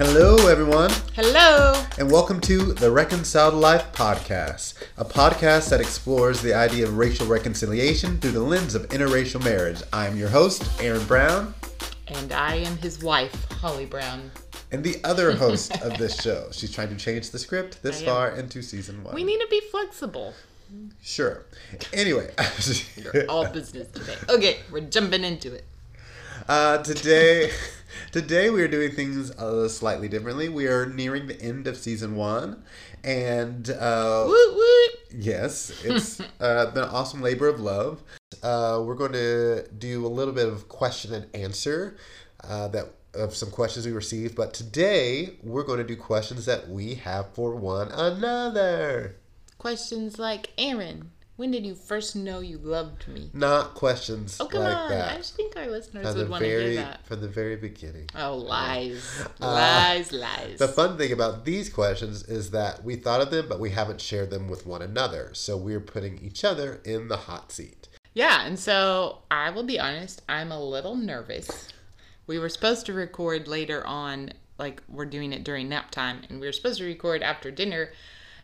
Hello, everyone, Hello. and welcome to the Reconciled Life Podcast, a podcast that explores the idea of racial reconciliation through the lens of interracial marriage. I'm your host, Aaron Brown, And I am his wife, Holly Brown. and the other host of this show. She's trying to change the script this far into season one. We need to be flexible. sure. Anyway, you're All business today. Okay, we're jumping into it. Uh, today, today we are doing things uh, slightly differently. We are nearing the end of season one, and uh, Woot woot. yes, it's uh, been an awesome labor of love. Uh, we're going to do a little bit of question and answer uh, that of some questions we received, but today we're going to do questions that we have for one another. Questions like Aaron, when did you first know you loved me? Not questions Oh come like on! I that. just think our listeners would want to hear that. from the very beginning. Oh lies, uh, lies, lies. The fun thing about these questions is that we thought of them, but we haven't shared them with one another. So we're putting each other in the hot seat. Yeah, and so I will be honest, I'm a little nervous. We were supposed to record later on, like we're doing it during nap time, and we were supposed to record after dinner,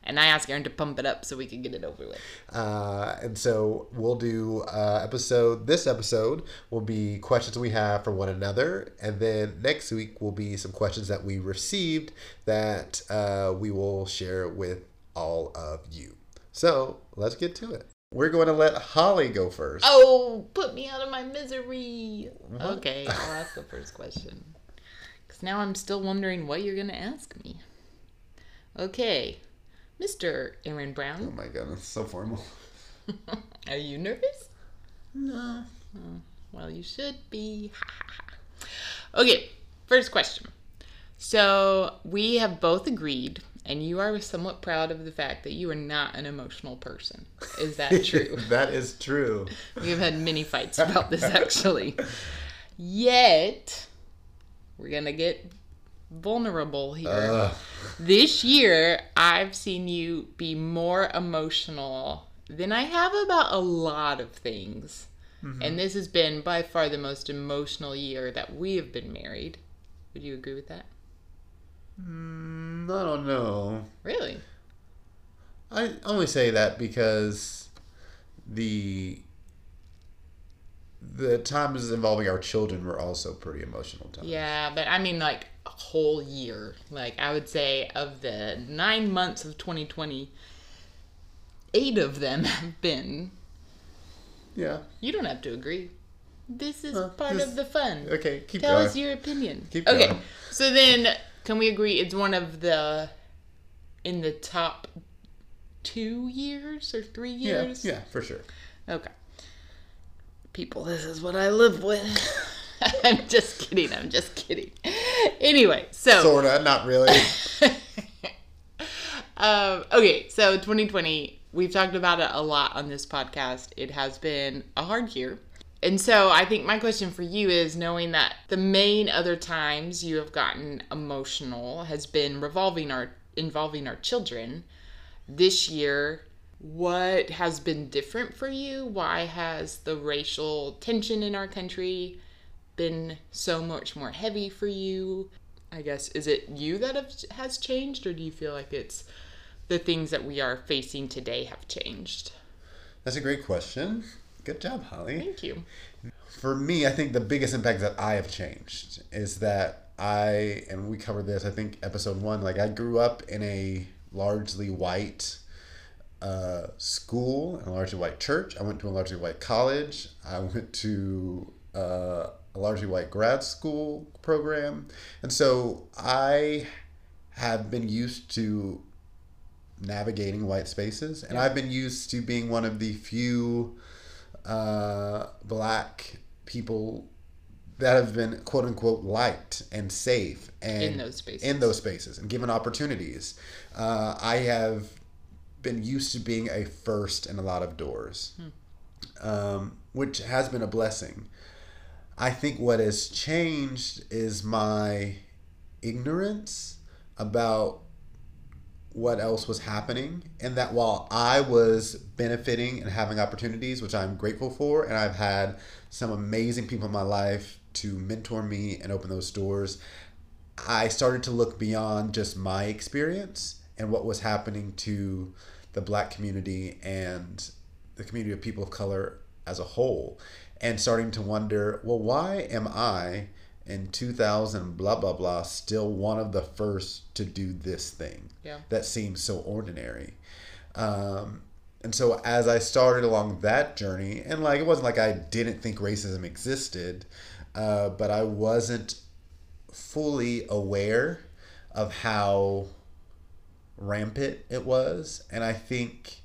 and I asked Aaron to pump it up so we could get it over with. Uh, and so we'll do uh, episode. This episode will be questions we have for one another, and then next week will be some questions that we received that uh, we will share with all of you. So let's get to it. We're going to let Holly go first. Oh, put me out of my misery. Okay, I'll ask the first question. Because now I'm still wondering what you're going to ask me. Okay, Mr. Aaron Brown. Oh my goodness, so formal. are you nervous? No. Oh, well, you should be. okay, first question. So, we have both agreed, and you are somewhat proud of the fact that you are not an emotional person. Is that true? that is true. We've had many fights about this actually. Yet, we're going to get vulnerable here. Ugh. This year, I've seen you be more emotional than I have about a lot of things. And this has been by far the most emotional year that we have been married. Would you agree with that? Mm, I don't know. Really? I only say that because the the times involving our children were also pretty emotional times. Yeah, but I mean, like a whole year. Like, I would say of the nine months of 2020, eight of them have been. Yeah. You don't have to agree. This is Uh, part just- of the fun. Okay, keep Tell going. us your opinion. Keep okay, going. so then can we agree it's one of the in the top two years or three years? yeah, years? yeah, for sure. Okay. People, this is what I live with. I'm just kidding. I'm just kidding. Anyway, so Sorta, not really. um, okay, so 2020, we've talked about it a lot on this podcast. It has been a hard year. And so I think my question for you is knowing that the main other times you have gotten emotional has been revolving our involving our children. This year, what has been different for you? Why has the racial tension in our country been so much more heavy for you? I guess is it you that have, has changed, or do you feel like it's the things that we are facing today have changed? That's a great question. Good job, Holly. Thank you. For me, I think the biggest impact that I have changed is that I, and we covered this, I think, episode one, like I grew up in a largely white uh, school and a largely white church. I went to a largely white college. I went to uh, a largely white grad school program. And so I have been used to navigating white spaces, and I've been used to being one of the few uh, black people that have been quote unquote liked and safe and In those spaces. in those spaces and given opportunities. Uh, I have been used to being a first in a lot of doors, um, which has been a blessing. I think what has changed is my ignorance about what else was happening and that while I was benefiting and having opportunities which I'm grateful for and I've had some amazing people in my life to mentor me and open those doors I started to look beyond just my experience and what was happening to the black community and the community of people of color as a whole and starting to wonder, well, why am I in 2000 blah blah blah still one of the first to do this thing Yeah. that seems so ordinary um, and so as i started along that journey and like it wasn't like i didn't think racism existed uh, but i wasn't fully aware of how rampant it was and i think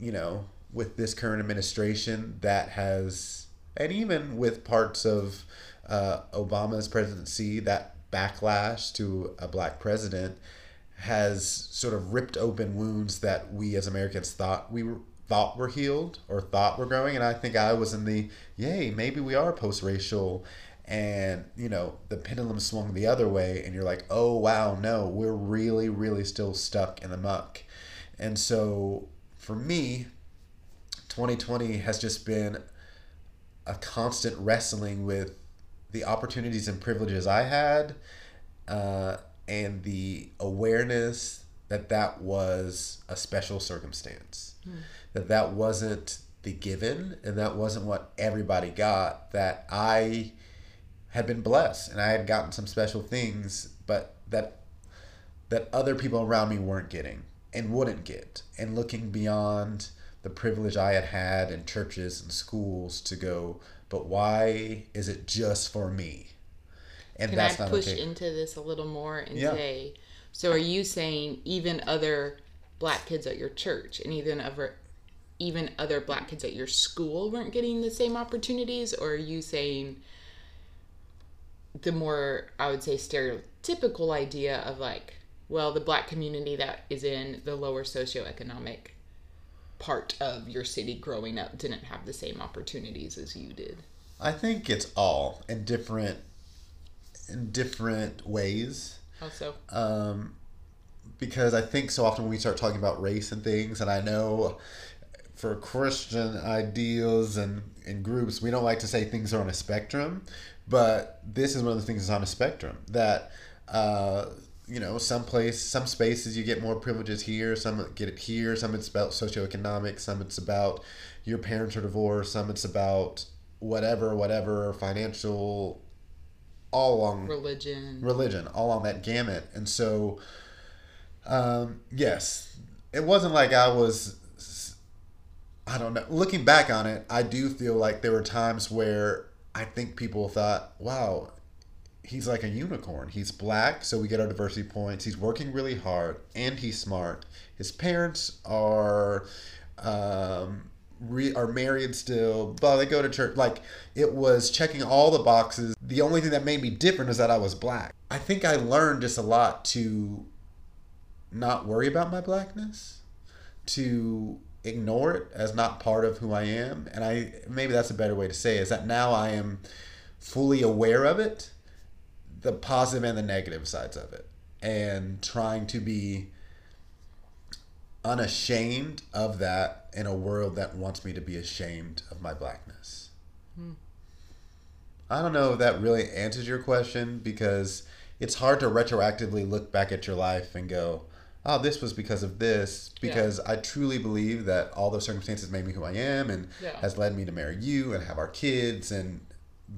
you know with this current administration that has and even with parts of uh, obama's presidency that backlash to a black president has sort of ripped open wounds that we as americans thought we were thought were healed or thought were growing. And i think i was in the yay maybe we are post-racial and you know the pendulum swung the other way. And you're like oh wow no we're really really still stuck in the muck. And so for me 2020 has just been a constant wrestling with the opportunities and privileges i had uh, and the awareness that that was a special circumstance that that wasn't the given and that wasn't what everybody got that i had been blessed and I had gotten some special things, but that that other people around me weren't getting and wouldn't get. And looking beyond the privilege I had had in churches and schools to go, but why is it just for me? And Can I that's not push okay. into this a little more and Yeah. say, so are you saying even other black kids at your church and even other even other black kids at your school weren't getting the same opportunities, or are you saying the more I would say stereotypical idea of like, well, the black community that is in the lower socioeconomic part of your city growing up didn't have the same opportunities as you did. I think it's all in different in different ways. Also, um, because I think so often when we start talking about race and things, and I know for Christian ideals and, and groups, we don't like to say things are on a spectrum, but this is one of the things that's on a spectrum that. Uh, you know, some place, some spaces you get more privileges here, some get it here, some it's about socioeconomic, some it's about your parents are divorced, some it's about whatever, whatever, financial, all along religion. religion all on that gamut and so um, yes it wasn't like i was i don't know looking back on it i do feel like there were times where i think people thought wow he's like a unicorn he's black so we get our diversity points he's working really hard and he's smart his parents are um, re- are married still, but they go to church. Like it was checking all the boxes. The only thing that made me different is that I was black. I think I learned just a lot to not worry about my blackness, to ignore it as not part of who I am. And I maybe that's a better way to say it, is that now I am fully aware of it, the positive and the negative sides of it, and trying to be unashamed of that in a world that wants me to be ashamed of my blackness. Hmm. I don't know if that really answers your question because it's hard to retroactively look back at your life and go, oh, this was because of this. Because I truly believe that all those circumstances made me who I am and Yeah. has led me to marry you and have our kids and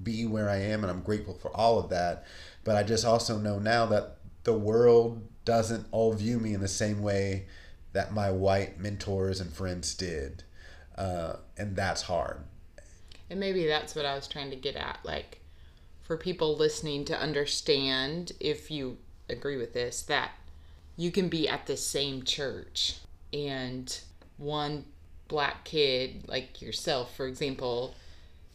be where I am. And I'm grateful for all of that. But I just also know now that the world doesn't all view me in the same way that my white mentors and friends did. Uh, and that's hard. And maybe that's what I was trying to get at. Like, for people listening to understand, if you agree with this, that you can be at the same church and one black kid, like yourself, for example,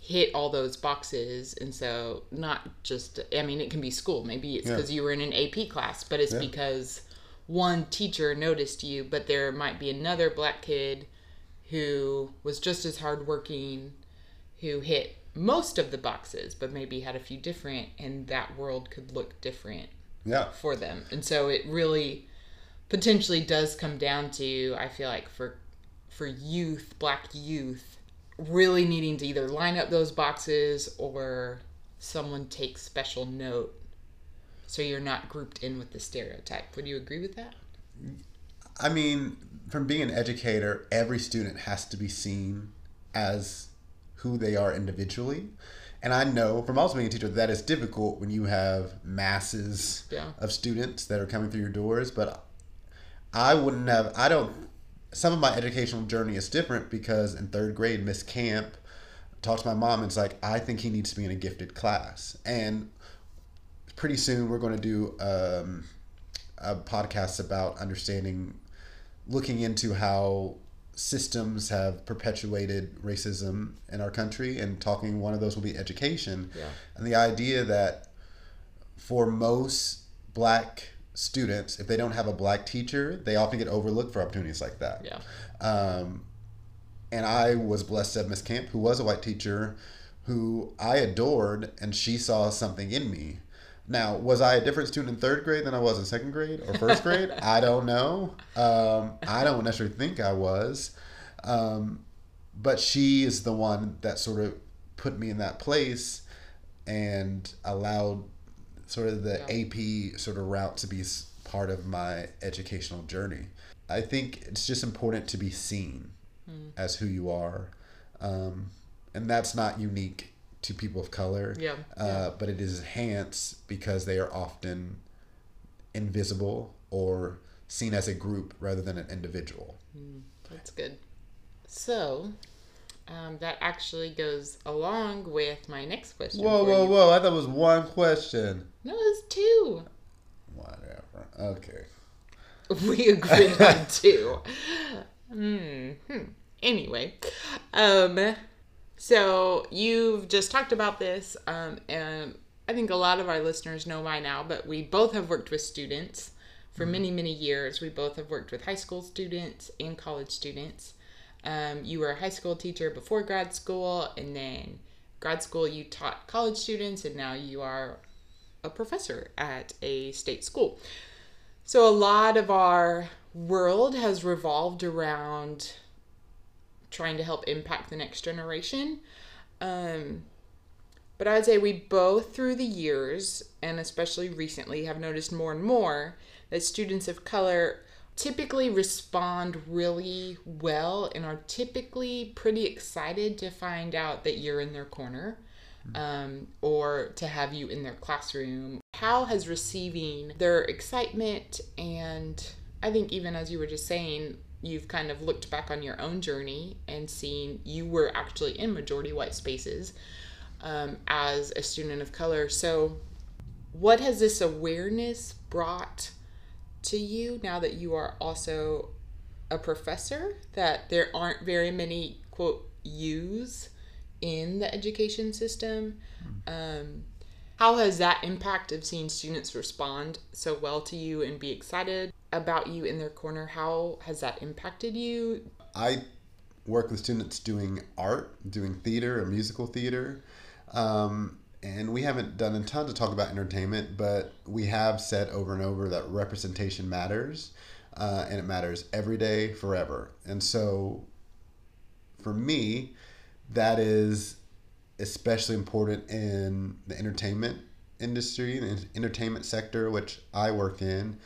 hit all those boxes. And so, not just, I mean, it can be school. Maybe it's Yeah. because you were in an AP class, but it's Yeah. because one teacher noticed you, but there might be another black kid who was just as hardworking, who hit most of the boxes, but maybe had a few different, and that world could look different Yeah. for them. And so it really potentially does come down to I feel like for for youth, black youth, really needing to either line up those boxes or someone take special note so you're not grouped in with the stereotype. Would you agree with that? I mean, from being an educator, every student has to be seen as who they are individually. And I know from also being a teacher that is difficult when you have masses Yeah. of students that are coming through your doors. But I wouldn't have, I don't, some of my educational journey is different because in third grade, Miss Camp talked to my mom and it's like, I think he needs to be in a gifted class. And pretty soon we're going to do um, a podcast about understanding, looking into how systems have perpetuated racism in our country and talking one of those will be education Yeah. and the idea that for most black students if they don't have a black teacher they often get overlooked for opportunities like that Yeah. um, and I was blessed to have Miss Camp, who was a white teacher, who I adored, and she saw something in me. Now, was I a different student in third grade than I was in second grade or first grade? I don't know. Um, I don't necessarily think I was. Um, but she is the one that sort of put me in that place and allowed sort of the AP sort of route to be part of my educational journey. I think it's just important to be seen as who you are. Um, and that's not unique to people of color. Yeah, Uh, But it is enhanced because they are often invisible or seen as a group rather than an individual. That's good. So, um, that actually goes along with my next question. Whoa, whoa, you. whoa. I thought it was one question. No, it's two. Whatever. Okay. We agreed on two. Hmm. Anyway, um, so you've just talked about this, um, and I think a lot of our listeners know by now, but we both have worked with students for many, many years. We both have worked with high school students and college students. Um, you were a high school teacher before grad school, and then grad school you taught college students, and now you are a professor at a state school. So a lot of our world has revolved around trying to help impact the next generation. Um, but I'd say we both, through the years, and especially recently, have noticed more and more that students of color typically respond really well and are typically pretty excited to find out that you're in their corner um, or to have you in their classroom. How has receiving their excitement and I think even as you were just saying, you've kind of looked back on your own journey and seen you were actually in majority white spaces um, as a student of color. So, what has this awareness brought to you now that you are also a professor? That there aren't very many quote yous in the education system. Um, how has that impact of seeing students respond so well to you and be excited about you in their corner? How has that impacted you? I work with students doing art, doing theater or musical theater. Um, and we haven't done a ton to talk about entertainment, but we have said over and over that representation matters, uh, and it matters every day, forever. And so, for me, that is especially important in the entertainment industry, the entertainment sector, which I work in,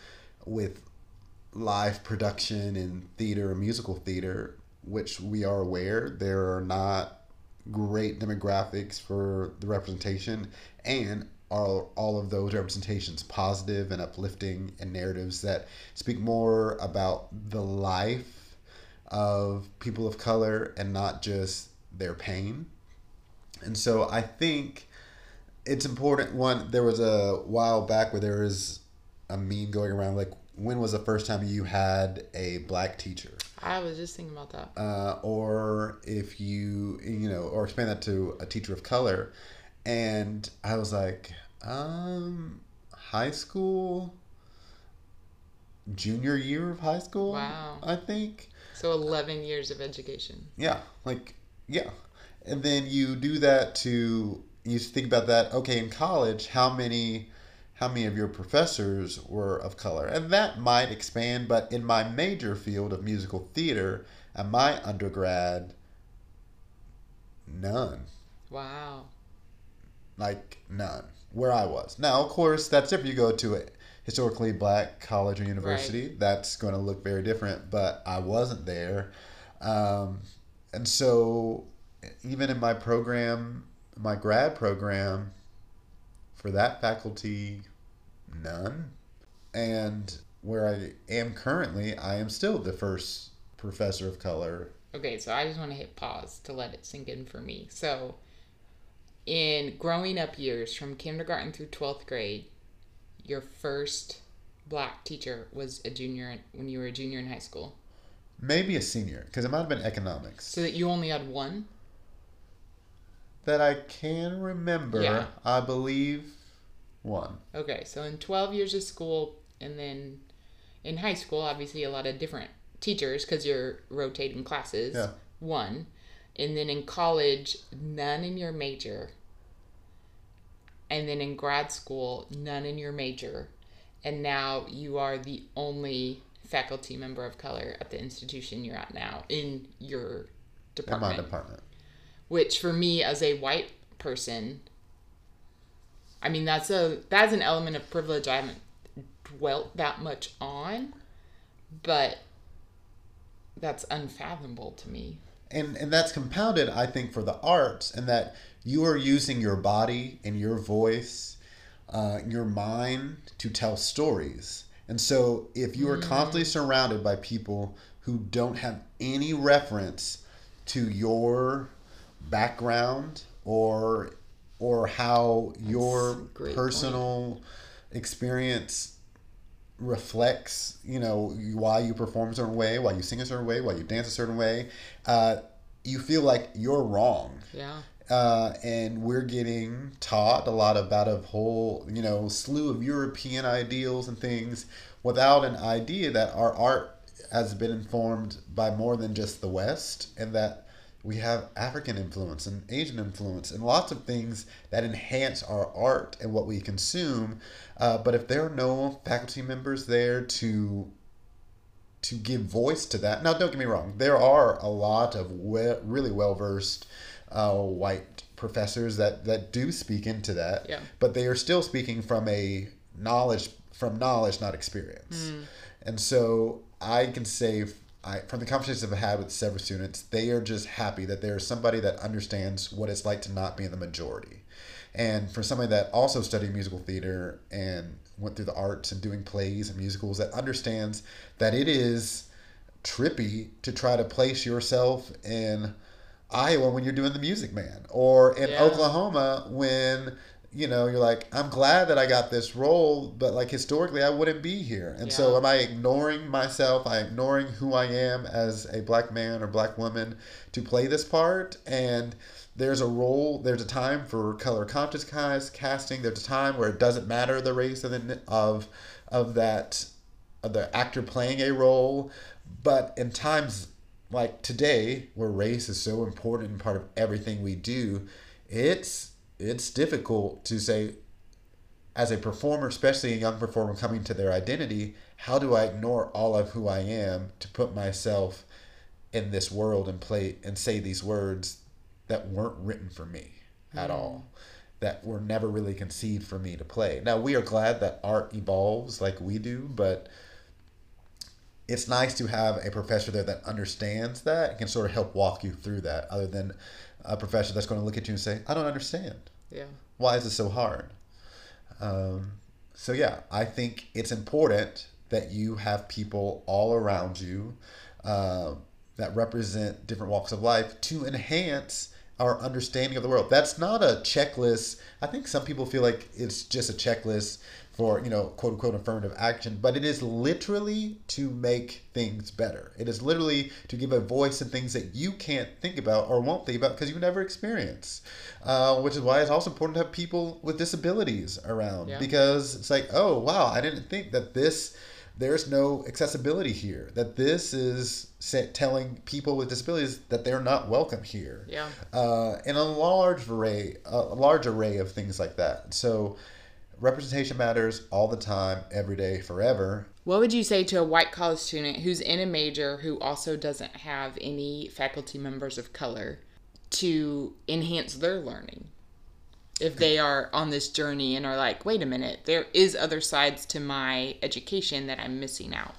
with live production in theater and musical theater, which we are aware there are not great demographics for the representation, and are all of those representations positive and uplifting and narratives that speak more about the life of people of color and not just their pain. And so I think it's important. One, there was a while back where there was a meme going around like, when was the first time you had a black teacher? I was just thinking about that. uh, or if you you know or expand that to a teacher of color and i was like um high school junior year of high school Wow. i think So 11 years of education. yeah like yeah and then you do that to you think about that okay in college how many how many of your professors were of color and that might expand but in my major field of musical theater at my undergrad none Wow. like none where I was. Now, of course, that's different. You go to a historically black college or university, right. that's going to look very different, but I wasn't there. Um, and so, even in my program, my grad program, for that faculty, none. And where I am currently, I am still the first professor of color. Okay, so I just want to hit pause to let it sink in for me. So, in growing up years from kindergarten through 12th grade, your first black teacher was a junior when you were a junior in high school? Maybe a senior, because it might have been economics. So that you only had one? That I can remember, yeah. I believe one. Okay, so in 12 years of school, and then in high school, obviously a lot of different teachers because you're rotating classes. Yeah. One. And then in college, none in your major. And then in grad school, none in your major. And now you are the only faculty member of color at the institution you're at now in your department. In my department. Which for me as a white person, I mean that's a that's an element of privilege I haven't dwelt that much on, but that's unfathomable to me. And and that's compounded, I think, for the arts, and that you are using your body and your voice, uh, your mind to tell stories. And so, if you are constantly mm. surrounded by people who don't have any reference to your background or or how That's your personal point. experience reflects, you know, why you perform a certain way, why you sing a certain way, why you dance a certain way, uh, you feel like you're wrong. Yeah. Uh, and we're getting taught a lot about a whole, you know, slew of European ideals and things without an idea that our art has been informed by more than just the West and that we have African influence and Asian influence and lots of things that enhance our art and what we consume. Uh, but if there are no faculty members there to to give voice to that, now don't get me wrong, there are a lot of really well versed uh, white professors that that do speak into that. Yeah. But they are still speaking from a knowledge from knowledge, not experience. Mm. And so I can say I, from the conversations I've had with several students, they are just happy that there's somebody that understands what it's like to not be in the majority. And for somebody that also studied musical theater and went through the arts and doing plays and musicals, that understands that it is trippy to try to place yourself in Iowa when you're doing the Music Man, or in yeah. Oklahoma when you know you're like, I'm glad that I got this role, but like historically I wouldn't be here. And yeah. so am I ignoring myself? I ignoring who I am as a black man or black woman to play this part and there's a role there's a time for color conscious guys casting there's a time where it doesn't matter the race of the, of of that of the actor playing a role but in times like today where race is so important and part of everything we do it's it's difficult to say as a performer especially a young performer coming to their identity how do i ignore all of who i am to put myself in this world and play and say these words that weren't written for me at mm. all that were never really conceived for me to play now we are glad that art evolves like we do but it's nice to have a professor there that understands that and can sort of help walk you through that other than a professor that's going to look at you and say i don't understand. Yeah. Why is it so hard? Um, so yeah i think it's important that you have people all around you uh, that represent different walks of life to enhance our understanding of the world. That's not a checklist. I think some people feel like it's just a checklist for you know quote unquote affirmative action but it is literally to make things better. It is literally to give a voice to things that you can't think about or won't think about because you never experience uh, which is why it's also important to have people with disabilities around yeah. because it's like oh wow i didn't think that this there's no accessibility here that this is telling people with disabilities that they're not welcome here. Yeah. Uh, in a large array a large array of things like that. So representation matters all the time, every day, forever. What would you say to a white college student who's in a major who also doesn't have any faculty members of color to enhance their learning? if they are on this journey and are like, wait a minute, there is other sides to my education that I'm missing out?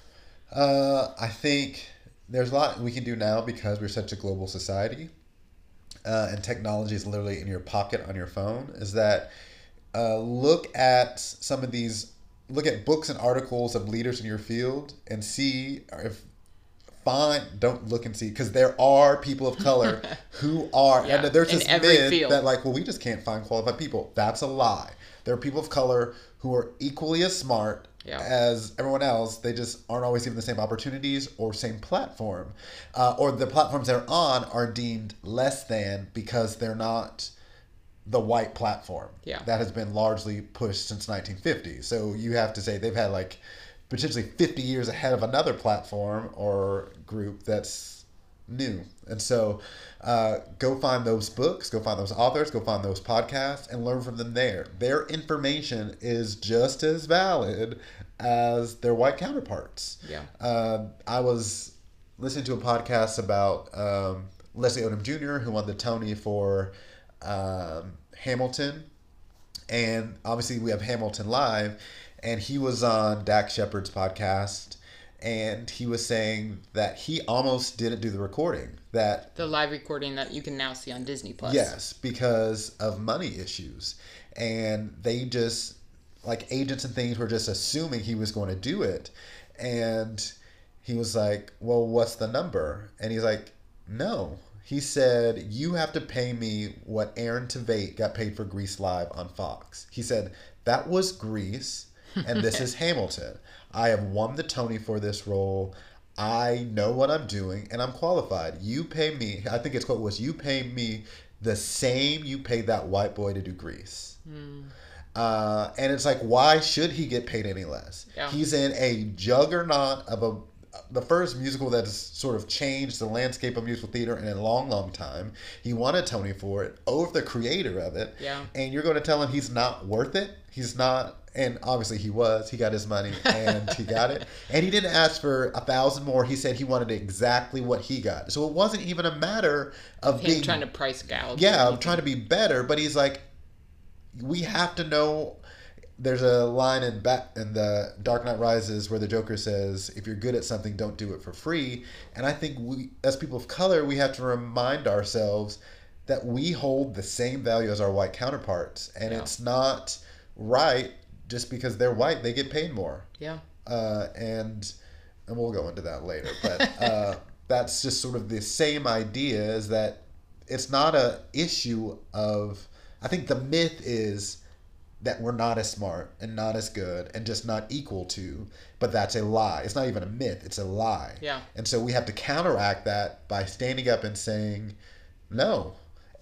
Uh, I think there's a lot we can do now because we're such a global society, uh, and technology is literally in your pocket on your phone. Is that uh, look at some of these, look at books and articles of leaders in your field, and see if find don't look and see because there are people of color who are Yeah, and there's this myth field. that like well we just can't find qualified people that's a lie there are people of color who are equally as smart Yeah. as everyone else they just aren't always given the same opportunities or same platform uh, or the platforms they're on are deemed less than because they're not the white platform Yeah. that has been largely pushed since 1950 so you have to say they've had like potentially 50 years ahead of another platform or group that's new and so uh, go find those books go find those authors go find those podcasts and learn from them there their information is just as valid as their white counterparts Yeah. um, I was listening to a podcast about um, Leslie Odom Jr., who won the Tony for um, Hamilton. And obviously, we have Hamilton Live, and he was on Dax Shepard's podcast, and he was saying that he almost didn't do the recording. That The live recording that you can now see on Disney Plus. Yes, because of money issues. And they just, like agents and things, were just assuming he was going to do it. And he was like, Well, what's the number? And he's like, No. He said, You have to pay me what Aaron Tveit got paid for Grease Live on Fox. He said, That was Grease, and this is Hamilton. I have won the Tony for this role. I know what I'm doing and I'm qualified. You pay me, I think his quote was, You pay me the same you paid that white boy to do Grease. Uh, and it's like, why should he get paid any less? Yeah. He's in a juggernaut of a the first musical that has sort of changed the landscape of musical theater in a long, long time. He won a Tony for it over the creator of it. Yeah. And you're going to tell him he's not worth it? He's not. And obviously he was. He got his money and he got it. And he didn't ask for a thousand more. He said he wanted exactly what he got. So it wasn't even a matter of Him being trying to price gouge. yeah, I'm trying to be better, but he's like, we have to know. There's a line in Bat in the Dark Knight Rises where the Joker says, "If you're good at something, don't do it for free." And I think we, as people of color, we have to remind ourselves that we hold the same value as our white counterparts, and Yeah. it's not right just because they're white they get paid more Yeah. uh, and and we'll go into that later. But uh, that's just sort of the same idea is that it's not a issue of. I think the myth is that we're not as smart and not as good and just not equal to, but that's a lie. It's not even a myth; it's a lie. Yeah. And so we have to counteract that by standing up and saying, no.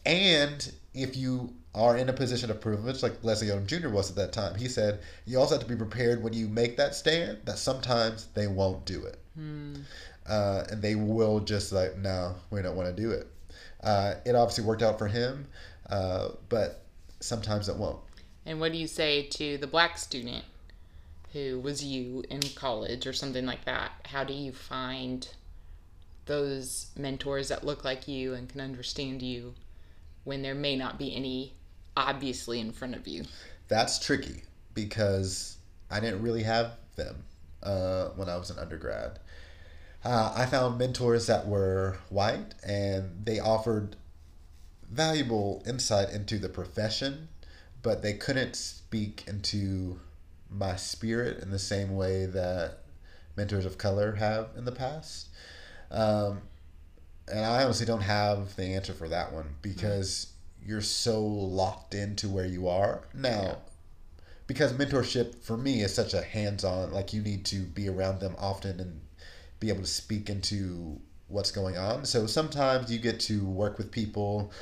And if you are in a position of privilege, like Leslie Odom Jr. was at that time, he said you also have to be prepared when you make that stand that sometimes they won't do it. Uh, and they will just like, no, we don't want to do it. Uh, it obviously worked out for him, uh, but sometimes it won't. And what do you say to the black student who was you in college or something like that? How do you find those mentors that look like you and can understand you when there may not be any obviously in front of you? That's tricky because I didn't really have them uh, when I was an undergrad. Uh, I found mentors that were white and they offered valuable insight into the profession, but they couldn't speak into my spirit in the same way that mentors of color have in the past. Um, and I honestly don't have the answer for that one because you're so locked into where you are now. Yeah. Because mentorship for me is such a hands-on, like you need to be around them often and be able to speak into what's going on. So sometimes you get to work with people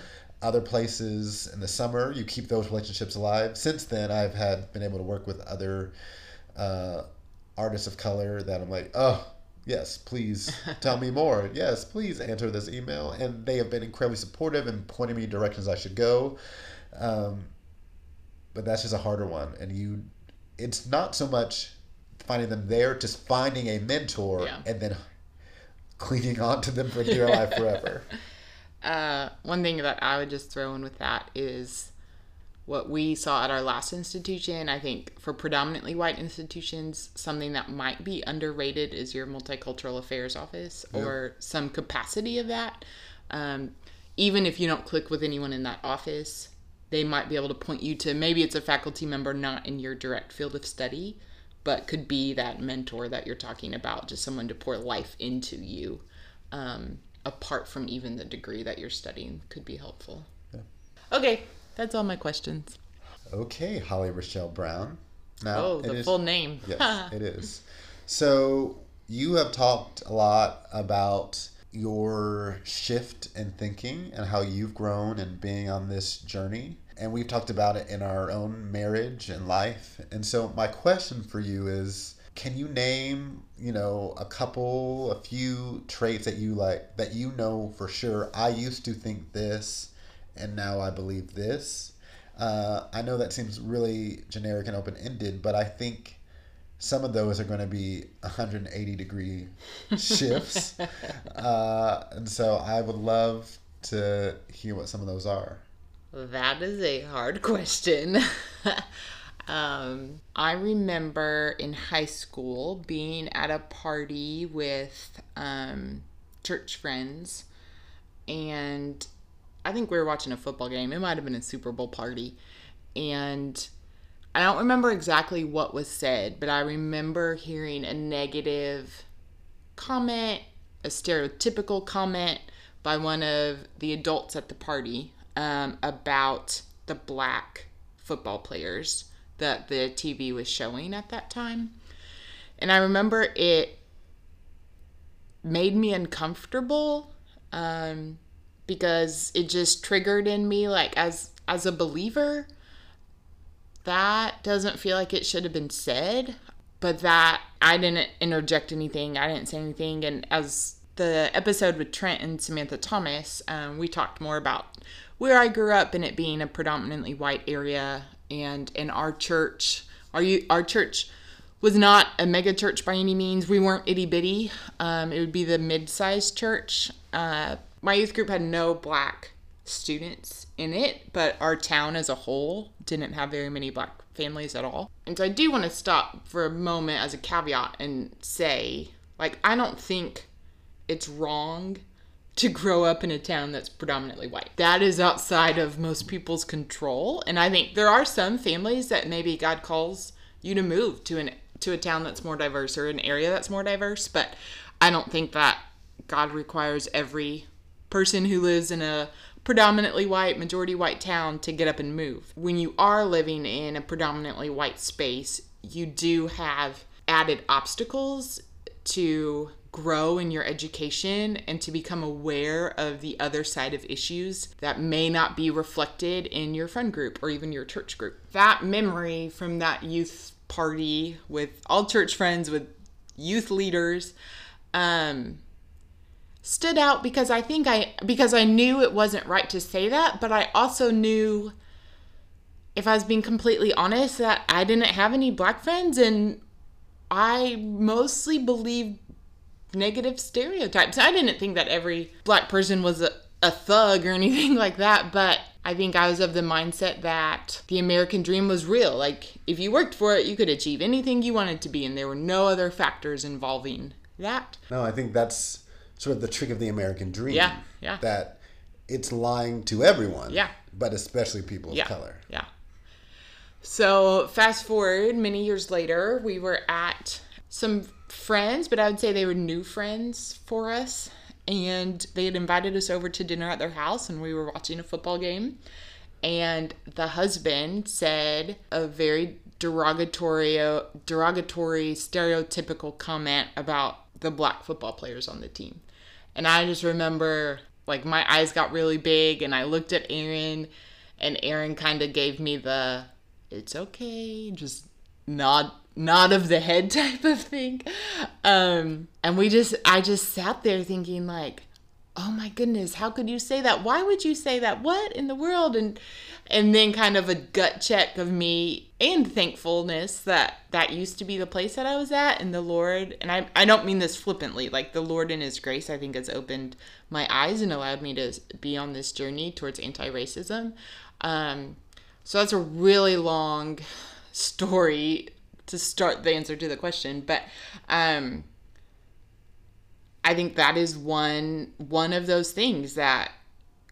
other places in the summer. You keep those relationships alive. Since then, I've had been able to work with other uh, artists of color that I'm like, oh yes, please tell me more. Yes, please answer this email, and they have been incredibly supportive and pointing me directions I should go. Um, but that's just a harder one, and you, it's not so much finding them there, just finding a mentor Yeah. and then clinging on to them for dear life forever. Uh, one thing that I would just throw in with that is what we saw at our last institution. I think for predominantly white institutions, something that might be underrated is your multicultural affairs office or some capacity of that. Um, even if you don't click with anyone in that office, they might be able to point you to maybe it's a faculty member not in your direct field of study, but could be that mentor that you're talking about, just someone to pour life into you, um, apart from even the degree that you're studying, could be helpful. Yeah. Okay, that's all my questions. Okay, Holly Rochelle Brown. Now, Oh, the is- full name. Yes, it is. So you have talked a lot about your shift in thinking and how you've grown and being on this journey. And we've talked about it in our own marriage and life. And so my question for you is can you name, you know, a couple, a few traits that you like that you know for sure I used to think this and now I believe this? Uh, I know that seems really generic and open ended, but I think some of those are going to be 180 degree shifts. uh, and so I would love to hear what some of those are. That is a hard question. um, I remember in high school being at a party with um, church friends, and I think we were watching a football game. It might have been a Super Bowl party. And I don't remember exactly what was said, but I remember hearing a negative comment, a stereotypical comment by one of the adults at the party um, about the black football players that the TV was showing at that time. And I remember it made me uncomfortable um, because it just triggered in me, like as as a believer, that doesn't feel like it should have been said. But that I didn't interject anything, I didn't say anything, and as the episode with Trent and Samantha Thomas, um, we talked more about where I grew up and it being a predominantly white area, and in our church, our our church was not a mega church by any means. We weren't itty bitty. Um, it would be the mid sized church. Uh, my youth group had no black students in it, but our town as a whole didn't have very many black families at all. And so I do want to stop for a moment as a caveat and say, like, I don't think it's wrong to grow up in a town that's predominantly white. That is outside of most people's control. And I think there are some families that maybe God calls you to move to an to a town that's more diverse or an area that's more diverse, but I don't think that God requires every person who lives in a predominantly white, majority white town to get up and move. When you are living in a predominantly white space, you do have added obstacles to grow in your education and to become aware of the other side of issues that may not be reflected in your friend group or even your church group. That memory from that youth party with all church friends, with youth leaders, um, stood out because I think I because I knew it wasn't right to say that, but I also knew if I was being completely honest that I didn't have any black friends and I mostly believed negative stereotypes. I didn't think that every black person was a, a thug or anything like that, but I think I was of the mindset that the American dream was real. Like, if you worked for it, you could achieve anything you wanted to be, and there were no other factors involving that. No, I think that's sort of the trick of the American dream. Yeah, yeah. That it's lying to everyone. Yeah. But especially people of Yeah. color. Yeah. So, fast forward many years later, we were at some friends, but I would say they were new friends for us. And they had invited us over to dinner at their house, and we were watching a football game. And the husband said a very derogatory, derogatory, stereotypical comment about the black football players on the team. And I just remember, like, my eyes got really big, and I looked at Aaron, and Aaron kind of gave me the it's okay, just nod nod of the head type of thing. Um, and we just I just sat there thinking like, oh my goodness, how could you say that? Why would you say that? What in the world? And and then kind of a gut check of me and thankfulness that that used to be the place that I was at and the Lord and I I don't mean this flippantly like the Lord in his grace I think has opened my eyes and allowed me to be on this journey towards anti-racism. Um So that's a really long story to start the answer to the question, but um, I think that is one one of those things that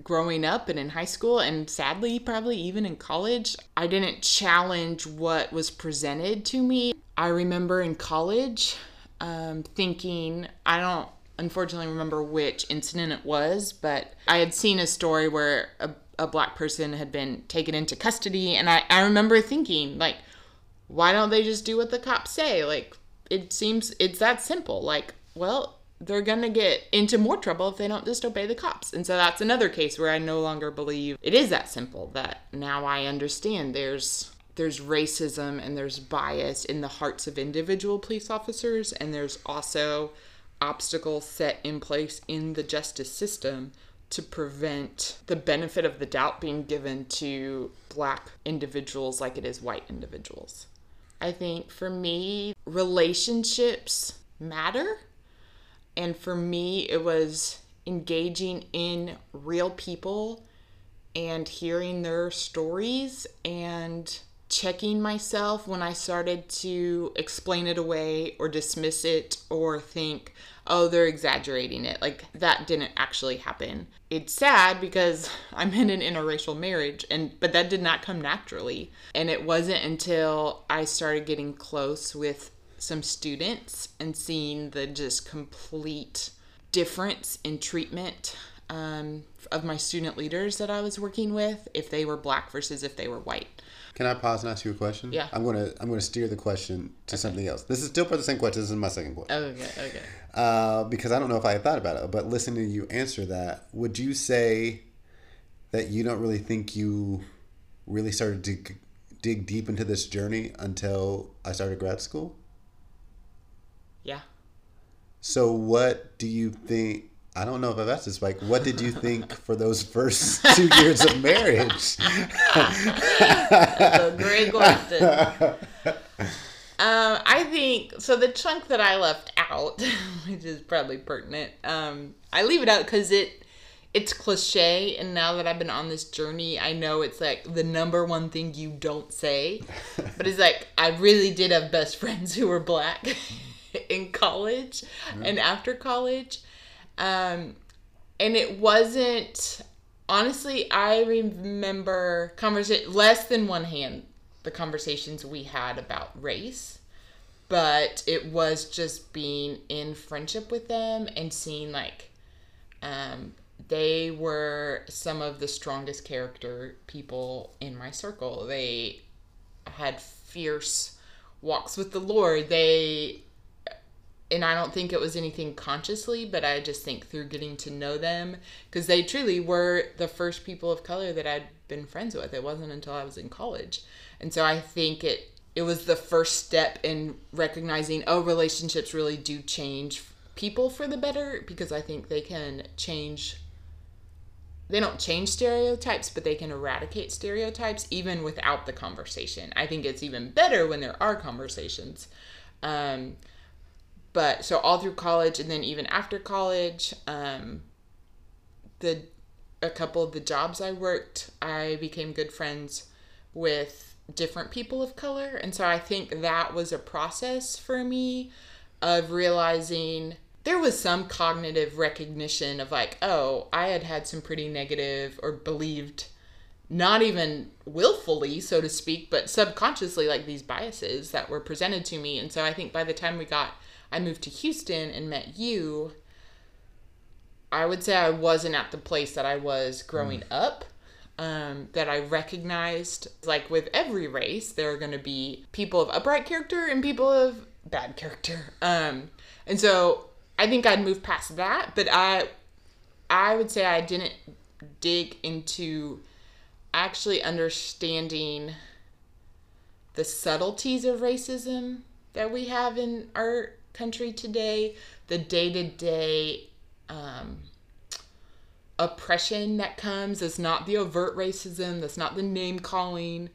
growing up and in high school and sadly probably even in college i didn't challenge what was presented to me. I remember in college um, thinking i don't unfortunately remember which incident it was but i had seen a story where a, a black person had been taken into custody and I, I remember thinking like why don't they just do what the cops say like it seems it's that simple like well they're going to get into more trouble if they don't just obey the cops. And so that's another case where I no longer believe it is that simple that now I understand there's there's racism and there's bias in the hearts of individual police officers and there's also obstacles set in place in the justice system to prevent the benefit of the doubt being given to black individuals like it is white individuals. I think for me, relationships matter. And for me, it was engaging in real people and hearing their stories and checking myself when I started to explain it away or dismiss it or think, oh, they're exaggerating it. Like that didn't actually happen. It's sad because I'm in an interracial marriage and but that did not come naturally. And it wasn't until I started getting close with some students and seeing the just complete difference in treatment um, of my student leaders that I was working with, if they were black versus if they were white. Can I pause and ask you a question? Yeah. I'm gonna I'm gonna steer the question to okay. something else. This is still part of the same question. This is my second question. Okay. Okay. Uh, because I don't know if I had thought about it, but listening to you answer that, would you say that you don't really think you really started to dig deep into this journey until I started grad school? Yeah. So what do you think? I don't know if I've asked this, Mike. What did you think for those first two years of marriage? That's a great question. Um, I think so. The chunk that I left out, which is probably pertinent, um, I leave it out because it it's cliche. And now that I've been on this journey, I know it's like the number one thing you don't say. But it's like I really did have best friends who were black. in college and after college. Um, and it wasn't honestly i remember conversation less than one hand the conversations we had about race but it was just being in friendship with them and seeing like um, they were some of the strongest character people in my circle they had fierce walks with the lord they and I don't think it was anything consciously, but I just think through getting to know them, because they truly were the first people of color that I'd been friends with. It wasn't until I was in college, and so I think it it was the first step in recognizing oh relationships really do change people for the better because I think they can change. They don't change stereotypes, but they can eradicate stereotypes even without the conversation. I think it's even better when there are conversations. Um, but so all through college and then even after college um, the a couple of the jobs i worked i became good friends with different people of color and so i think that was a process for me of realizing there was some cognitive recognition of like oh i had had some pretty negative or believed not even willfully so to speak but subconsciously like these biases that were presented to me and so i think by the time we got I moved to Houston and met you, I would say I wasn't at the place that I was growing mm. up. Um, that I recognized, like with every race, there are going to be people of upright character and people of bad character. Um, and so I think I'd moved past that, but I, I would say I didn't dig into actually understanding the subtleties of racism that we have in our country today, the day to day oppression that comes. Is not the overt racism, that's not the name calling,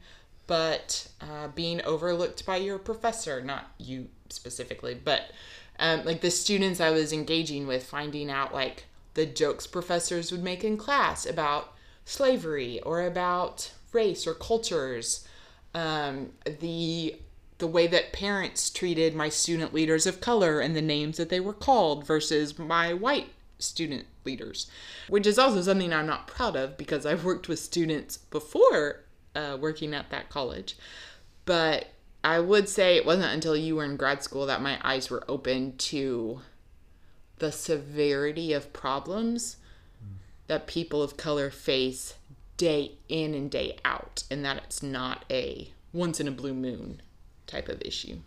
but uh, being overlooked by your professor, not you specifically, but um, like the students I was engaging with, finding out like the jokes professors would make in class about slavery or about race or cultures, um, the the way that parents treated my student leaders of color and the names that they were called versus my white student leaders, which is also something I'm not proud of because I've worked with students before uh, working at that college. But I would say it wasn't until you were in grad school that my eyes were open to the severity of problems that people of color face day in and day out, and that it's not a once in a blue moon type of issue.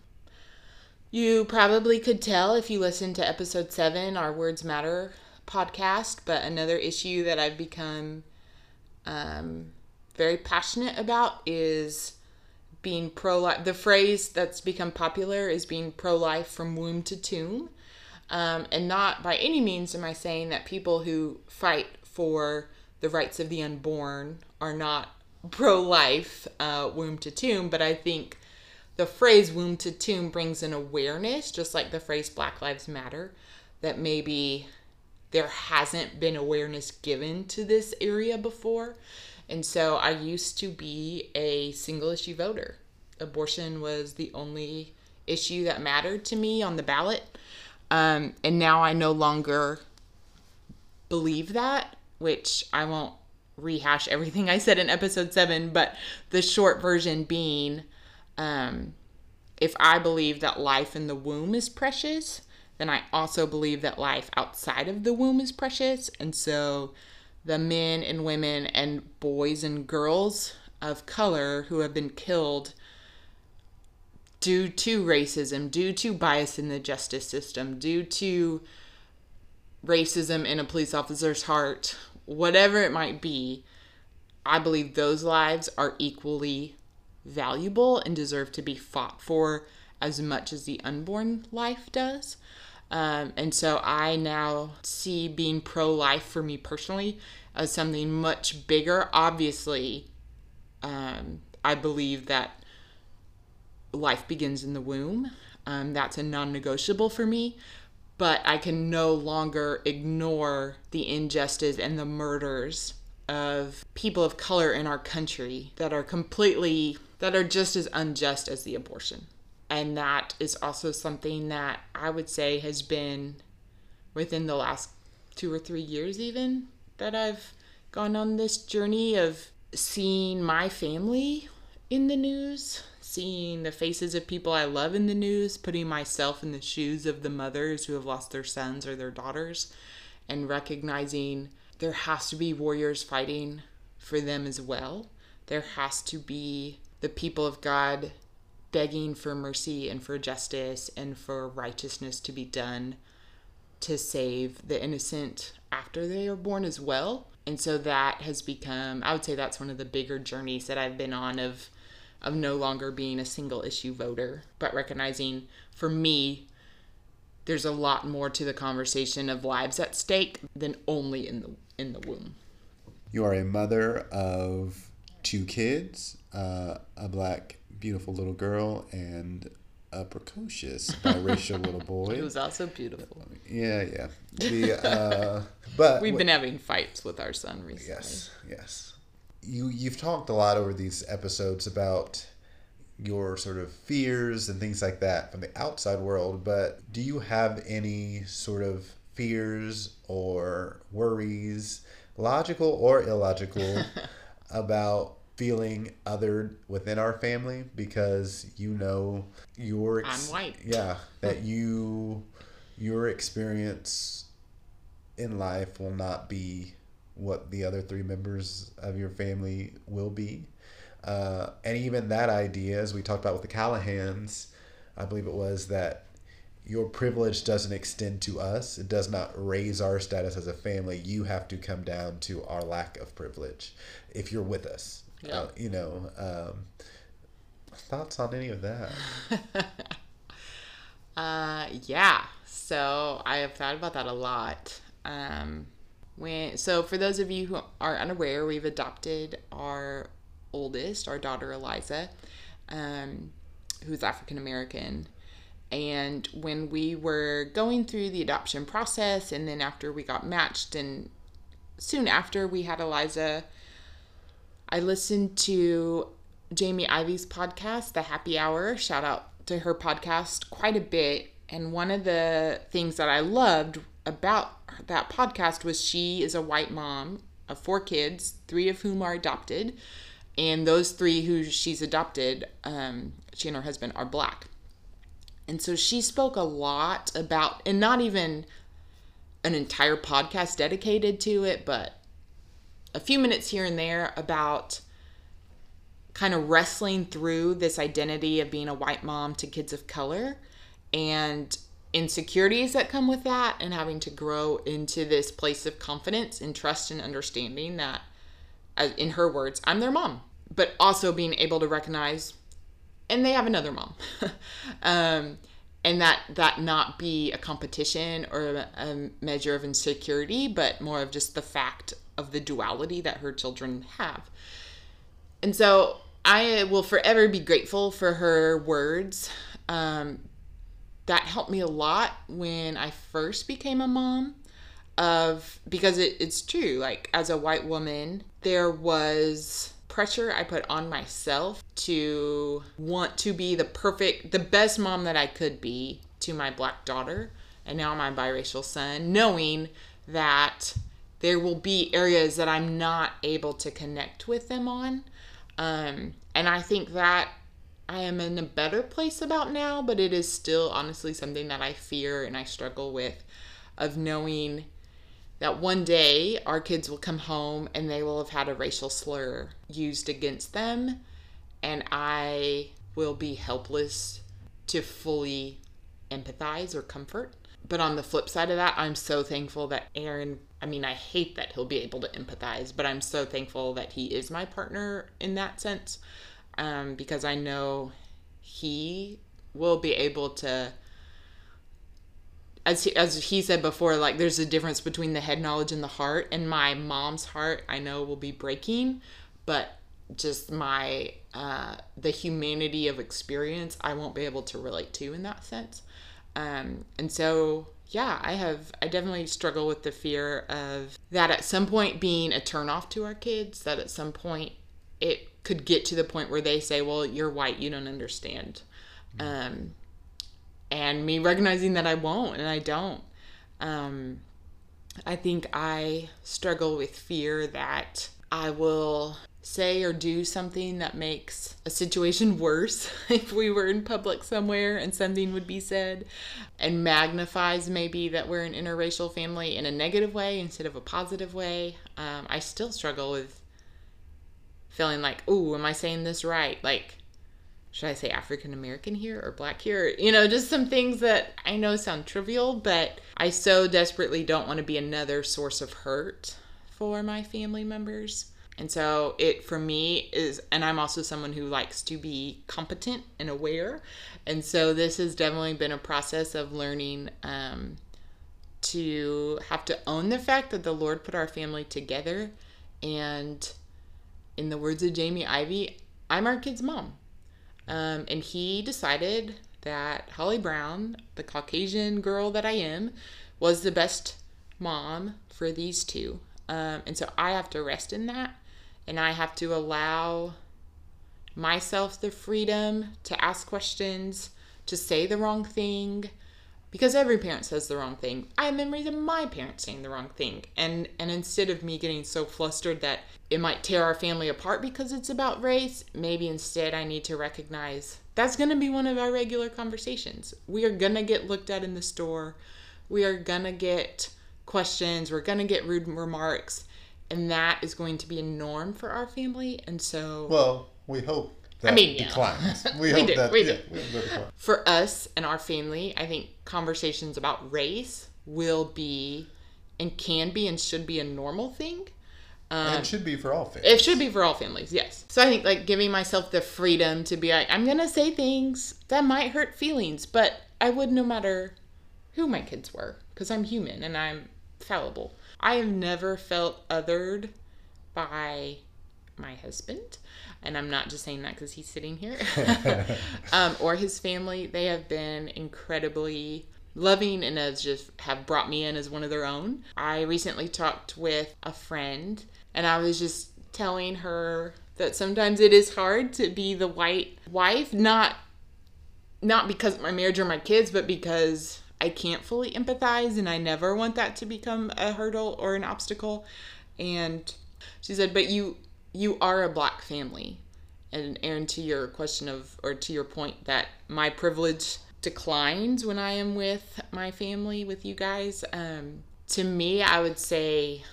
You probably could tell if you listened to episode seven, our Words Matter podcast, but another issue that I've become um, very passionate about is being pro life. The phrase that's become popular is being pro life from womb to tomb. Um, and not by any means am I saying that people who fight for the rights of the unborn are not pro life, uh, womb to tomb, but I think the phrase womb to tomb brings an awareness, just like the phrase Black Lives Matter, that maybe there hasn't been awareness given to this area before. And so I used to be a single issue voter. Abortion was the only issue that mattered to me on the ballot. Um, and now I no longer believe that, which I won't rehash everything I said in episode seven, but the short version being um, if I believe that life in the womb is precious, then I also believe that life outside of the womb is precious. And so the men and women and boys and girls of color who have been killed due to racism, due to bias in the justice system, due to racism in a police officer's heart, whatever it might be, I believe those lives are equally valuable and deserve to be fought for as much as the unborn life does. Um, and so I now see being pro life for me personally as something much bigger. Obviously, um, I believe that life begins in the womb. Um, that's a non negotiable for me. But I can no longer ignore the injustice and the murders of people of color in our country that are completely that are just as unjust as the abortion. And that is also something that I would say has been within the last two or three years, even that I've gone on this journey of seeing my family in the news, seeing the faces of people I love in the news, putting myself in the shoes of the mothers who have lost their sons or their daughters, and recognizing there has to be warriors fighting for them as well. There has to be the people of God begging for mercy and for justice and for righteousness to be done to save the innocent after they are born as well. And so that has become I would say that's one of the bigger journeys that I've been on of of no longer being a single issue voter, but recognizing for me there's a lot more to the conversation of lives at stake than only in the in the womb. You are a mother of two kids, uh, a black beautiful little girl and a precocious biracial little boy. Was also beautiful. Yeah, yeah. The uh, but we've been having fights with our son recently. Yes, yes. You you've talked a lot over these episodes about your sort of fears and things like that from the outside world, but do you have any sort of fears or worries, logical or illogical, about feeling othered within our family because you know your ex- I'm white. Yeah, that you your experience in life will not be what the other three members of your family will be. Uh, and even that idea, as we talked about with the Callahans, I believe it was that your privilege doesn't extend to us. It does not raise our status as a family. You have to come down to our lack of privilege if you're with us. Yeah. Uh, you know, um, thoughts on any of that? uh, yeah. So I have thought about that a lot. Um, when so for those of you who are unaware, we've adopted our oldest, our daughter Eliza, um, who's African American. And when we were going through the adoption process, and then after we got matched, and soon after we had Eliza, I listened to Jamie Ivey's podcast, The Happy Hour. Shout out to her podcast quite a bit. And one of the things that I loved about that podcast was she is a white mom of four kids, three of whom are adopted. And those three who she's adopted, um, she and her husband, are black. And so she spoke a lot about, and not even an entire podcast dedicated to it, but a few minutes here and there about kind of wrestling through this identity of being a white mom to kids of color and insecurities that come with that and having to grow into this place of confidence and trust and understanding that in her words i'm their mom but also being able to recognize and they have another mom. Um, and that that not be a competition or a, a measure of insecurity but more of just the fact of the duality that her children have. And so i will forever be grateful for her words. Um, that helped me a lot when i first became a mom of because it, it's true like as a white woman there was pressure I put on myself to want to be the perfect, the best mom that I could be to my black daughter and now my biracial son, knowing that there will be areas that I'm not able to connect with them on. Um, and I think that I am in a better place about now, but it is still honestly something that I fear and I struggle with of knowing that one day our kids will come home and they will have had a racial slur used against them, and I will be helpless to fully empathize or comfort. But on the flip side of that, I'm so thankful that Aaron, I mean, I hate that he'll be able to empathize, but I'm so thankful that he is my partner in that sense um, because I know he will be able to as he, as he said before, like there's a difference between the head knowledge and the heart. And my mom's heart, I know, will be breaking, but just my uh, the humanity of experience, I won't be able to relate to in that sense. Um, and so, yeah, I have I definitely struggle with the fear of that at some point being a turnoff to our kids. That at some point it could get to the point where they say, "Well, you're white, you don't understand." Um, and me recognizing that I won't and I don't. Um, I think I struggle with fear that I will say or do something that makes a situation worse if we were in public somewhere and something would be said and magnifies maybe that we're an interracial family in a negative way instead of a positive way. Um, I still struggle with feeling like, oh, am I saying this right? Like, should I say African American here or black here? You know, just some things that I know sound trivial, but I so desperately don't want to be another source of hurt for my family members. And so it for me is, and I'm also someone who likes to be competent and aware. And so this has definitely been a process of learning um, to have to own the fact that the Lord put our family together. And in the words of Jamie Ivey, I'm our kid's mom. Um, and he decided that Holly Brown, the Caucasian girl that I am, was the best mom for these two. Um, and so I have to rest in that. And I have to allow myself the freedom to ask questions, to say the wrong thing, because every parent says the wrong thing. I have memories of my parents saying the wrong thing. And and instead of me getting so flustered that it might tear our family apart because it's about race, maybe instead I need to recognize that's going to be one of our regular conversations. We are going to get looked at in the store. We are going to get questions, we're going to get rude remarks, and that is going to be a norm for our family. And so Well, we hope I mean, yeah. declines. We, we do, that, we yeah, do. For us and our family, I think conversations about race will be and can be and should be a normal thing. Um, and it should be for all families. It should be for all families, yes. So I think like giving myself the freedom to be like, I'm gonna say things that might hurt feelings, but I would no matter who my kids were, because I'm human and I'm fallible. I have never felt othered by my husband and I'm not just saying that because he's sitting here, um, or his family. They have been incredibly loving and has just have brought me in as one of their own. I recently talked with a friend, and I was just telling her that sometimes it is hard to be the white wife, not not because of my marriage or my kids, but because I can't fully empathize and I never want that to become a hurdle or an obstacle. And she said, "But you you are a black family." And Aaron, to your question of or to your point that my privilege declines when I am with my family, with you guys. Um, to me, I would say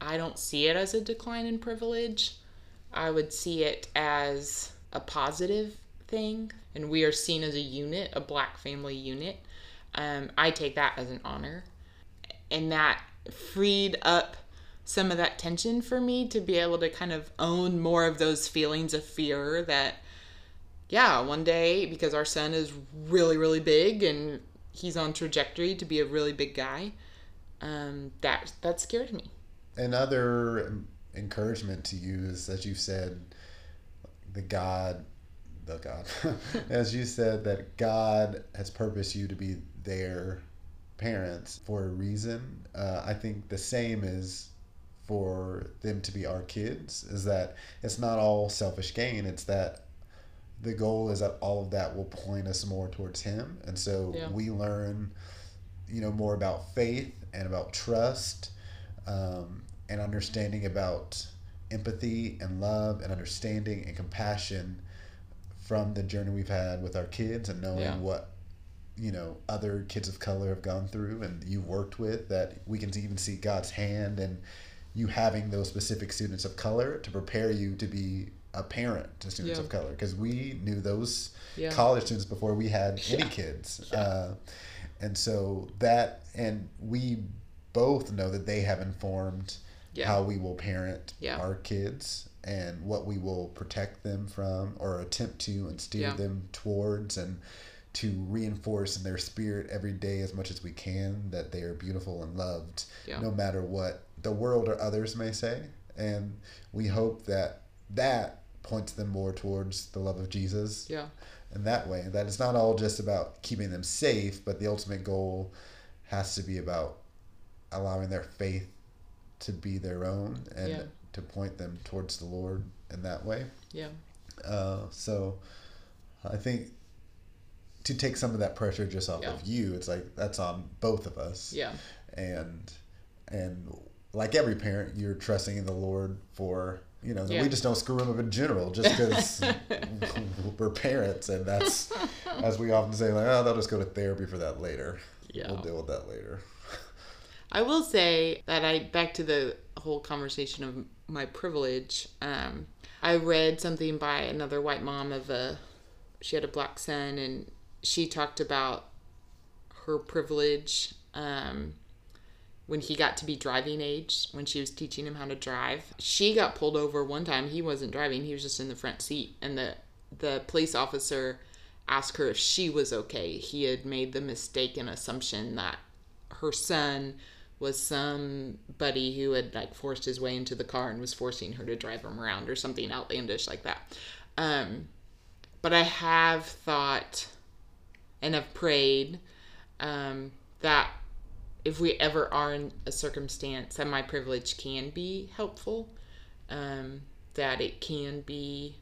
I don't see it as a decline in privilege. I would see it as a positive thing. And we are seen as a unit, a black family unit. Um, I take that as an honor. And that freed up some of that tension for me to be able to kind of own more of those feelings of fear that, yeah, one day, because our son is really, really big and he's on trajectory to be a really big guy, um, that, that scared me. Another encouragement to you is, as you said, the God the God, as you said, that God has purposed you to be their parents for a reason. Uh, I think the same is for them to be our kids. Is that it's not all selfish gain. It's that the goal is that all of that will point us more towards Him, and so yeah. we learn, you know, more about faith and about trust, um, and understanding about empathy and love and understanding and compassion from the journey we've had with our kids and knowing yeah. what you know other kids of color have gone through and you've worked with that we can even see God's hand and you having those specific students of color to prepare you to be a parent to students yeah. of color because we knew those yeah. college students before we had any kids uh, and so that and we both know that they have informed how we will parent our kids and what we will protect them from or attempt to and steer yeah. them towards and to reinforce in their spirit every day as much as we can that they are beautiful and loved yeah. no matter what the world or others may say and we hope that that points them more towards the love of Jesus yeah in that way that it's not all just about keeping them safe but the ultimate goal has to be about allowing their faith to be their own and yeah to point them towards the Lord in that way. Yeah. Uh, so I think to take some of that pressure just off yeah. of you, it's like that's on both of us. Yeah. And and like every parent, you're trusting in the Lord for you know yeah. we just don't screw them up in general just because we're parents and that's as we often say like oh they'll just go to therapy for that later. Yeah. We'll deal with that later. I will say that I back to the whole conversation of my privilege. Um, I read something by another white mom of a she had a black son and she talked about her privilege um, when he got to be driving age when she was teaching him how to drive. She got pulled over one time. He wasn't driving. He was just in the front seat and the the police officer asked her if she was okay. He had made the mistaken assumption that her son was somebody who had like forced his way into the car and was forcing her to drive him around or something outlandish like that. Um, but I have thought and have prayed um, that if we ever are in a circumstance that my privilege can be helpful, um, that it can be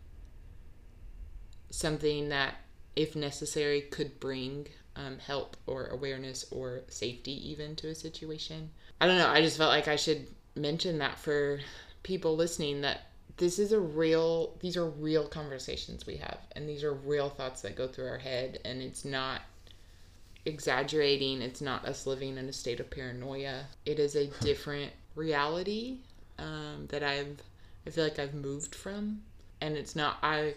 something that, if necessary, could bring um, help or awareness or safety even to a situation. I don't know. I just felt like I should mention that for people listening that this is a real these are real conversations we have and these are real thoughts that go through our head and it's not exaggerating it's not us living in a state of paranoia it is a different reality um, that i've i feel like i've moved from and it's not i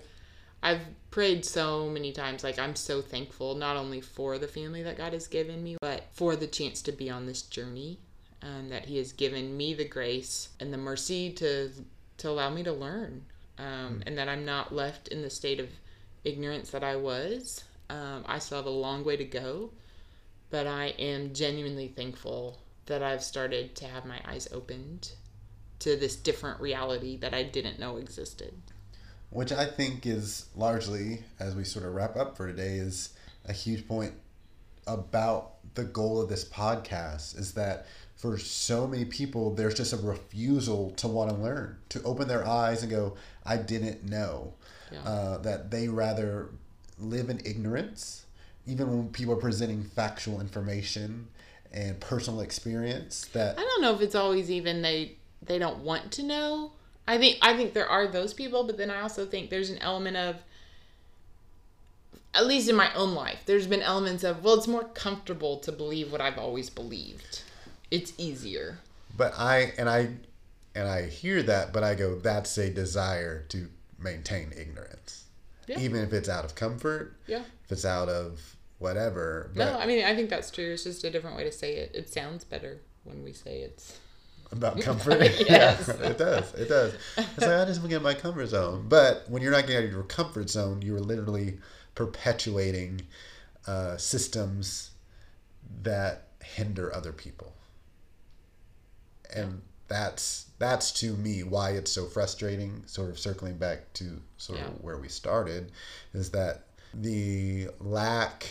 I've prayed so many times. Like, I'm so thankful not only for the family that God has given me, but for the chance to be on this journey. Um, that He has given me the grace and the mercy to to allow me to learn, um, mm. and that I'm not left in the state of ignorance that I was. Um, I still have a long way to go, but I am genuinely thankful that I've started to have my eyes opened to this different reality that I didn't know existed which I think is largely, as we sort of wrap up for today, is a huge point about the goal of this podcast is that for so many people, there's just a refusal to want to learn, to open their eyes and go, I didn't know. Yeah. Uh, that they rather live in ignorance, even when people are presenting factual information and personal experience. That I don't know if it's always even they they don't want to know. I think I think there are those people, but then I also think there's an element of at least in my own life, there's been elements of well, it's more comfortable to believe what I've always believed. It's easier. But I and I and I hear that, but I go, that's a desire to maintain ignorance, Yeah. even if it's out of comfort, Yeah. if it's out of whatever. No, I mean I think that's true. It's just a different way to say it. It sounds better when we say it's about comfort, Yes. yeah, it does, it does. It's like I just want to get in my comfort zone, but when you're not getting out of your comfort zone, you're literally perpetuating uh, systems that hinder other people, and that's that's to me why it's so frustrating. Sort of circling back to sort Yeah. of where we started, is that the lack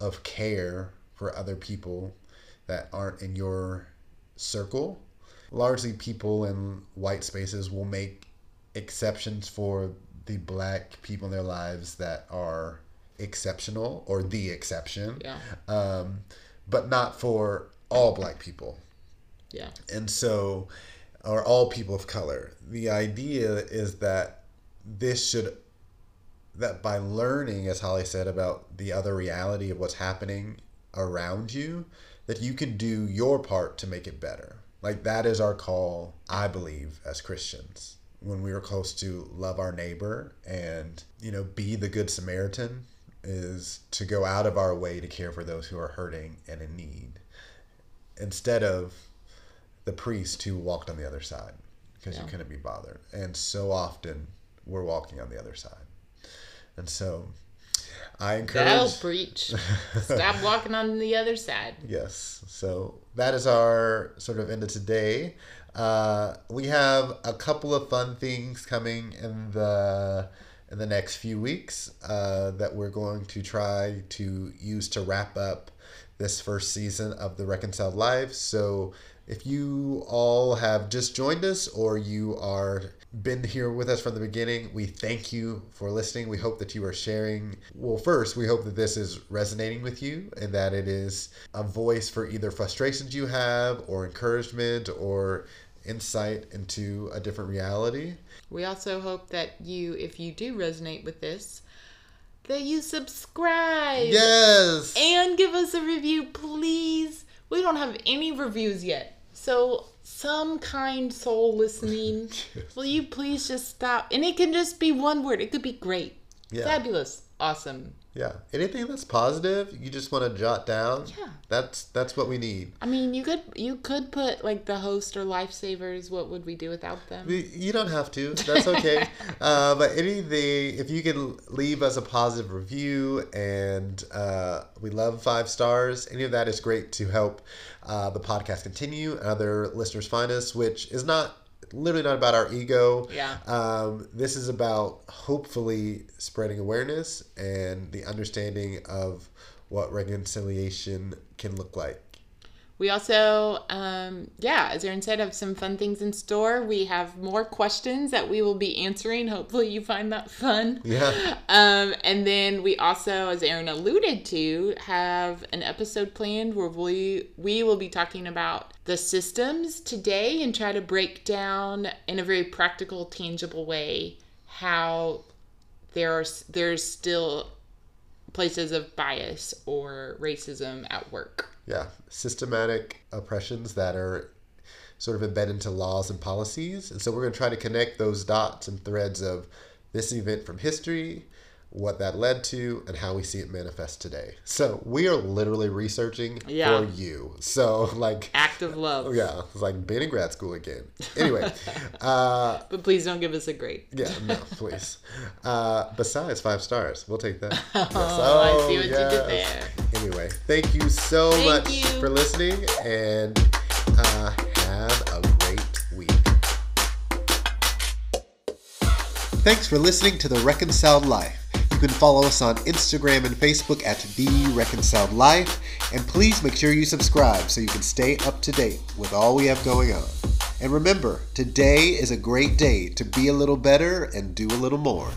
of care for other people that aren't in your circle. Largely, people in white spaces will make exceptions for the black people in their lives that are exceptional or the exception, yeah. um, but not for all black people Yeah. and so or all people of color. The idea is that this should that by learning as holly said about the other reality of what's happening around you that you can do your part to make it better. Like that is our call i believe as christians when we are close to love our neighbor and you know be the good samaritan is to go out of our way to care for those who are hurting and in need. Instead of the priest who walked on the other side because you couldn't be bothered. And so often we're walking on the other side. And so I encourage. That'll preach. Stop walking on the other side. Yes. So that is our sort of end of today. Uh, we have a couple of fun things coming in the in the next few weeks uh, that we're going to try to use to wrap up this first season of the Reconciled Life. So if you all have just joined us or you are been here with us from the beginning, we thank you for listening. We hope that you are sharing. Well, first, we hope that this is resonating with you and that it is a voice for either frustrations you have or encouragement or insight into a different reality. We also hope that you, if you do resonate with this, that you subscribe Yes. and give us a review, please. We don't have any reviews yet. So, some kind soul listening, will you please just stop? And it can just be one word. It could be great, Yeah. fabulous, awesome. Yeah. Anything that's positive, you just want to jot down. Yeah. That's that's what we need. I mean, you could you could put like the host or lifesavers. What would we do without them? We- You don't have to. That's okay. uh, but anything, if you can leave us a positive review, and uh, we love five stars, any of that is great to help uh, the podcast continue and other listeners find us, which is not literally not about our ego. Yeah. Um, this is about hopefully spreading awareness and the understanding of what reconciliation can look like. We also, um, yeah, as Aaron said, have some fun things in store. We have more questions that we will be answering. Hopefully, you find that fun. Yeah. Um, and then we also, as Aaron alluded to, have an episode planned where we we will be talking about the systems today and try to break down in a very practical, tangible way how there are there's still places of bias or racism at work. Yeah, systematic oppressions that are sort of embedded into laws and policies. And so we're going to try to connect those dots and threads of this event from history, what that led to, and how we see it manifest today. So we are literally researching Yeah. for you. So, like, Act of love. yeah, it's like being in grad school again. Anyway, uh, But please don't give us a grade. yeah, no, please. Uh, besides five stars, we'll take that. Yes. Oh, I see what you did yes. Anyway, thank you so Thank much you. for listening and uh, have a great week. Thanks for listening to The Reconciled Life. You can follow us on Instagram and Facebook at The Reconciled Life. And please make sure you subscribe so you can stay up to date with all we have going on. And remember, today is a great day to be a little better and do a little more.